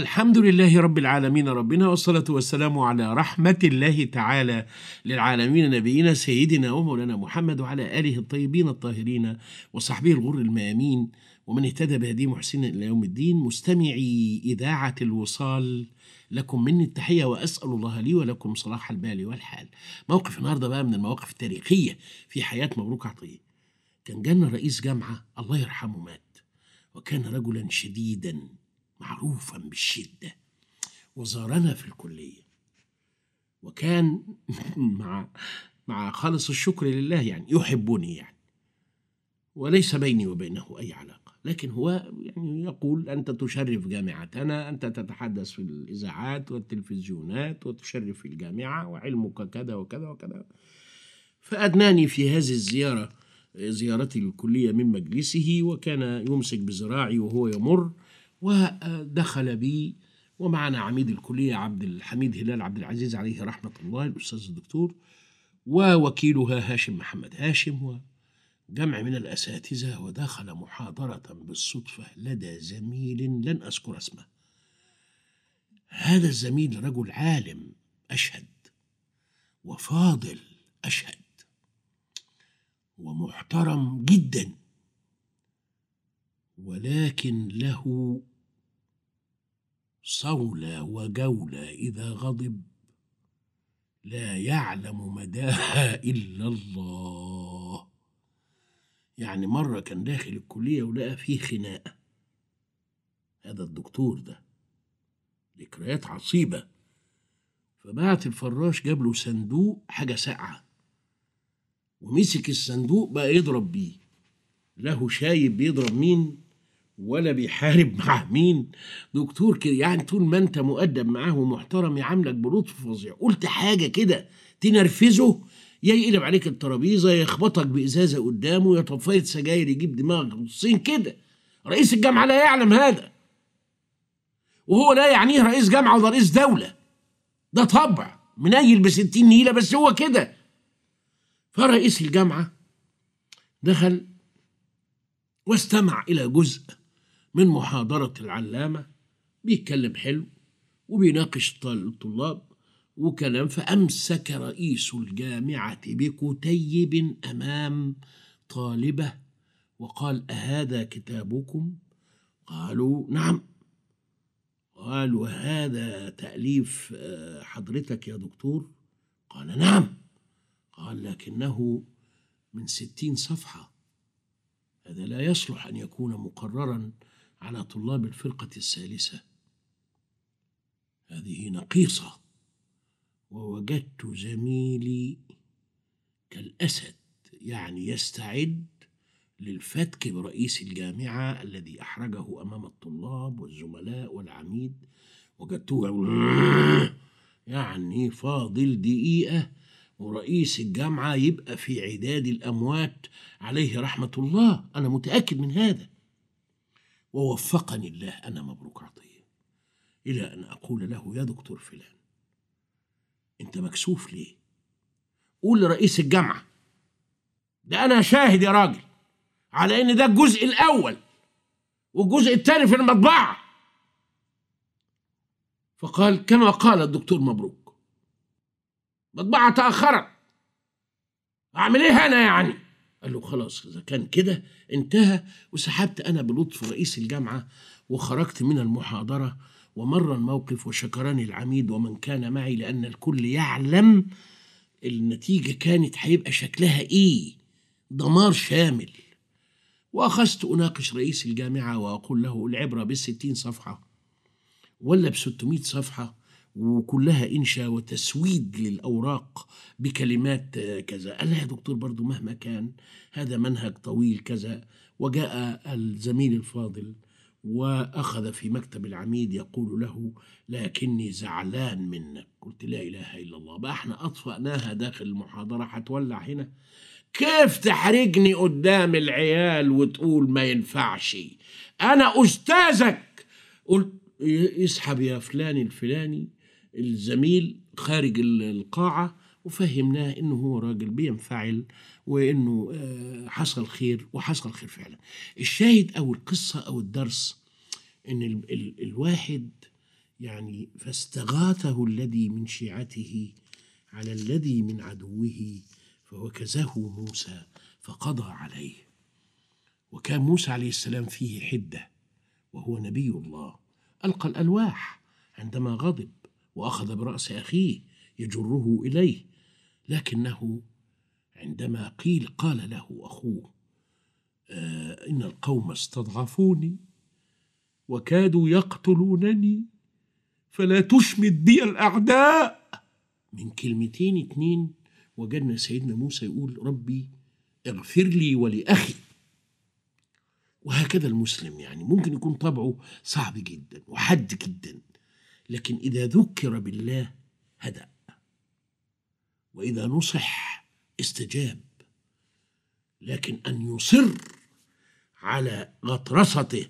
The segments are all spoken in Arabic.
الحمد لله رب العالمين ربنا والصلاة والسلام على رحمة الله تعالى للعالمين نبينا سيدنا ومولانا محمد وعلى آله الطيبين الطاهرين وصحبه الغر الميامين ومن اهتدى بهدي محسنا إلى يوم الدين مستمعي إذاعة الوصال لكم مني التحية وأسأل الله لي ولكم صلاح البال والحال. موقف النهاردة بقى من المواقف التاريخية في حياة مبروك عطية. كان جانا رئيس جامعة الله يرحمه مات. وكان رجلا شديدا. معروفا بالشدة. وزارنا في الكلية. وكان مع مع خالص الشكر لله يعني يحبني يعني. وليس بيني وبينه أي علاقة. لكن هو يعني يقول أنت تشرف جامعتنا أنت تتحدث في الإذاعات والتلفزيونات وتشرف في الجامعة وعلمك كذا وكذا وكذا. فأدناني في هذه الزيارة زيارتي للكلية من مجلسه وكان يمسك بذراعي وهو يمر. ودخل بي ومعنا عميد الكلية عبد الحميد هلال عبد العزيز عليه رحمة الله الأستاذ الدكتور ووكيلها هاشم محمد. هاشم وجمع من الأساتذة ودخل محاضرة بالصدفة لدى زميل لن أذكر اسمه. هذا الزميل رجل عالم أشهد وفاضل أشهد ومحترم جدا ولكن له صولة وجولة إذا غضب. لا يعلم مداها إلا الله. يعني مرة كان داخل الكلية ولقى فيه خناقة. هذا الدكتور ده. ذكريات عصيبة. فبعت الفراش جاب له صندوق حاجة ساقعة. ومسك الصندوق بقى يضرب بيه. له شايب بيضرب مين؟ ولا بيحارب مع مين؟ دكتور كده يعني طول ما انت مؤدب معاه ومحترم يعاملك بلطف فظيع. قلت حاجة كده تنرفزه؟ يا يقلب عليك الترابيزة يخبطك بإزازة قدامه يا طفاية سجاير يجيب دماغك نصين كده. رئيس الجامعة لا يعلم هذا. وهو لا يعنيه رئيس جامعة ولا رئيس دولة. ده طبع منيل بستين نيلة بس هو كده. فرئيس الجامعة دخل واستمع إلى جزء من محاضرة العلامة بيتكلم حلو وبيناقش الطلاب وكلام فأمسك رئيس الجامعة بكتيب أمام طالبة وقال أهذا كتابكم؟ قالوا نعم قال وهذا تأليف حضرتك يا دكتور؟ قال نعم قال لكنه من ستين صفحة هذا لا يصلح أن يكون مقررا على طلاب الفرقة الثالثة. هذه نقيصة. ووجدت زميلي كالأسد يعني يستعد للفتك برئيس الجامعة الذي أحرجه أمام الطلاب والزملاء والعميد. وجدته يعني فاضل دقيقة ورئيس الجامعة يبقى في عداد الأموات عليه رحمة الله. أنا متأكد من هذا. ووفقني الله أنا مبروك عطية. إلى أن أقول له يا دكتور فلان أنت مكسوف ليه؟ قول لرئيس الجامعة ده أنا شاهد يا راجل على إن ده الجزء الأول والجزء الثاني في المطبعة. فقال كما قال الدكتور مبروك مطبعة تأخرت أعمل إيه أنا يعني؟ قال له خلاص إذا كان كده انتهى. وسحبت أنا بلطف رئيس الجامعة وخرجت من المحاضرة ومر الموقف وشكرني العميد ومن كان معي لأن الكل يعلم النتيجة كانت هيبقى شكلها إيه. دمار شامل. وأخذت أناقش رئيس الجامعة وأقول له العبرة بالستين صفحة ولا بستمائة صفحة. وكلها إنشاء وتسويد للأوراق بكلمات كذا. قال يا دكتور برضو مهما كان هذا منهج طويل كذا. وجاء الزميل الفاضل وأخذ في مكتب العميد يقول له لكني زعلان منك. قلت لا إله إلا الله. بقى إحنا أطفأناها داخل المحاضرة هتولع هنا. كيف تحرجني قدام العيال وتقول ما ينفعش؟ أنا أستاذك. قلت يسحب يا فلان الفلاني. الزميل خارج ال- القاعة وفهمناه إنه هو راجل بينفعل وإنه آه، حصل خير وحصل خير فعلا. الشاهد أو القصة أو الدرس إن ال ال الواحد يعني فاستغاثه الذي من شيعته على الذي من عدوه فوكزه موسى فقضى عليه. وكان موسى عليه السلام فيه حدة وهو نبي الله. ألقى الألواح عندما غضب. وأخذ برأس أخيه يجره إليه لكنه عندما قيل قال له أخوه آه إن القوم استضعفوني وكادوا يقتلونني فلا تشمت بي الأعداء. من كلمتين اتنين وجدنا سيدنا موسى يقول ربي اغفر لي ولأخي. وهكذا المسلم يعني ممكن يكون طبعه صعب جدا وحد جدا. لكن إذا ذكر بالله هدأ. وإذا نصح استجاب. لكن أن يصر على غطرسته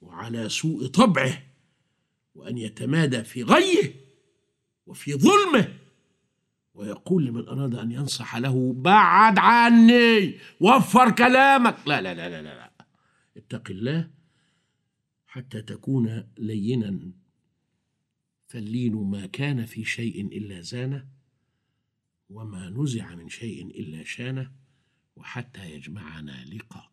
وعلى سوء طبعه وأن يتمادى في غيه وفي ظلمه ويقول لمن أراد أن ينصح له بعد عني وفر كلامك. لا لا لا لا لا. اتق الله حتى تكون لينا. فاللين ما كان في شيء إلا زانه وما نزع من شيء إلا شانه وحتى يجمعنا لقاء.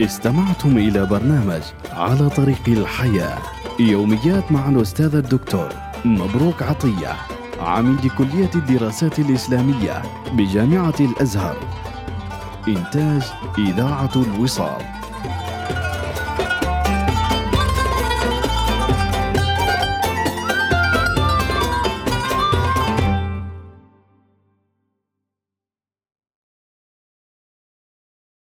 استمعتم إلى برنامج على طريق الحياة يوميات مع الأستاذ الدكتور مبروك عطية. عميد كلية الدراسات الإسلامية بجامعة الأزهر. إنتاج إذاعة الوصال.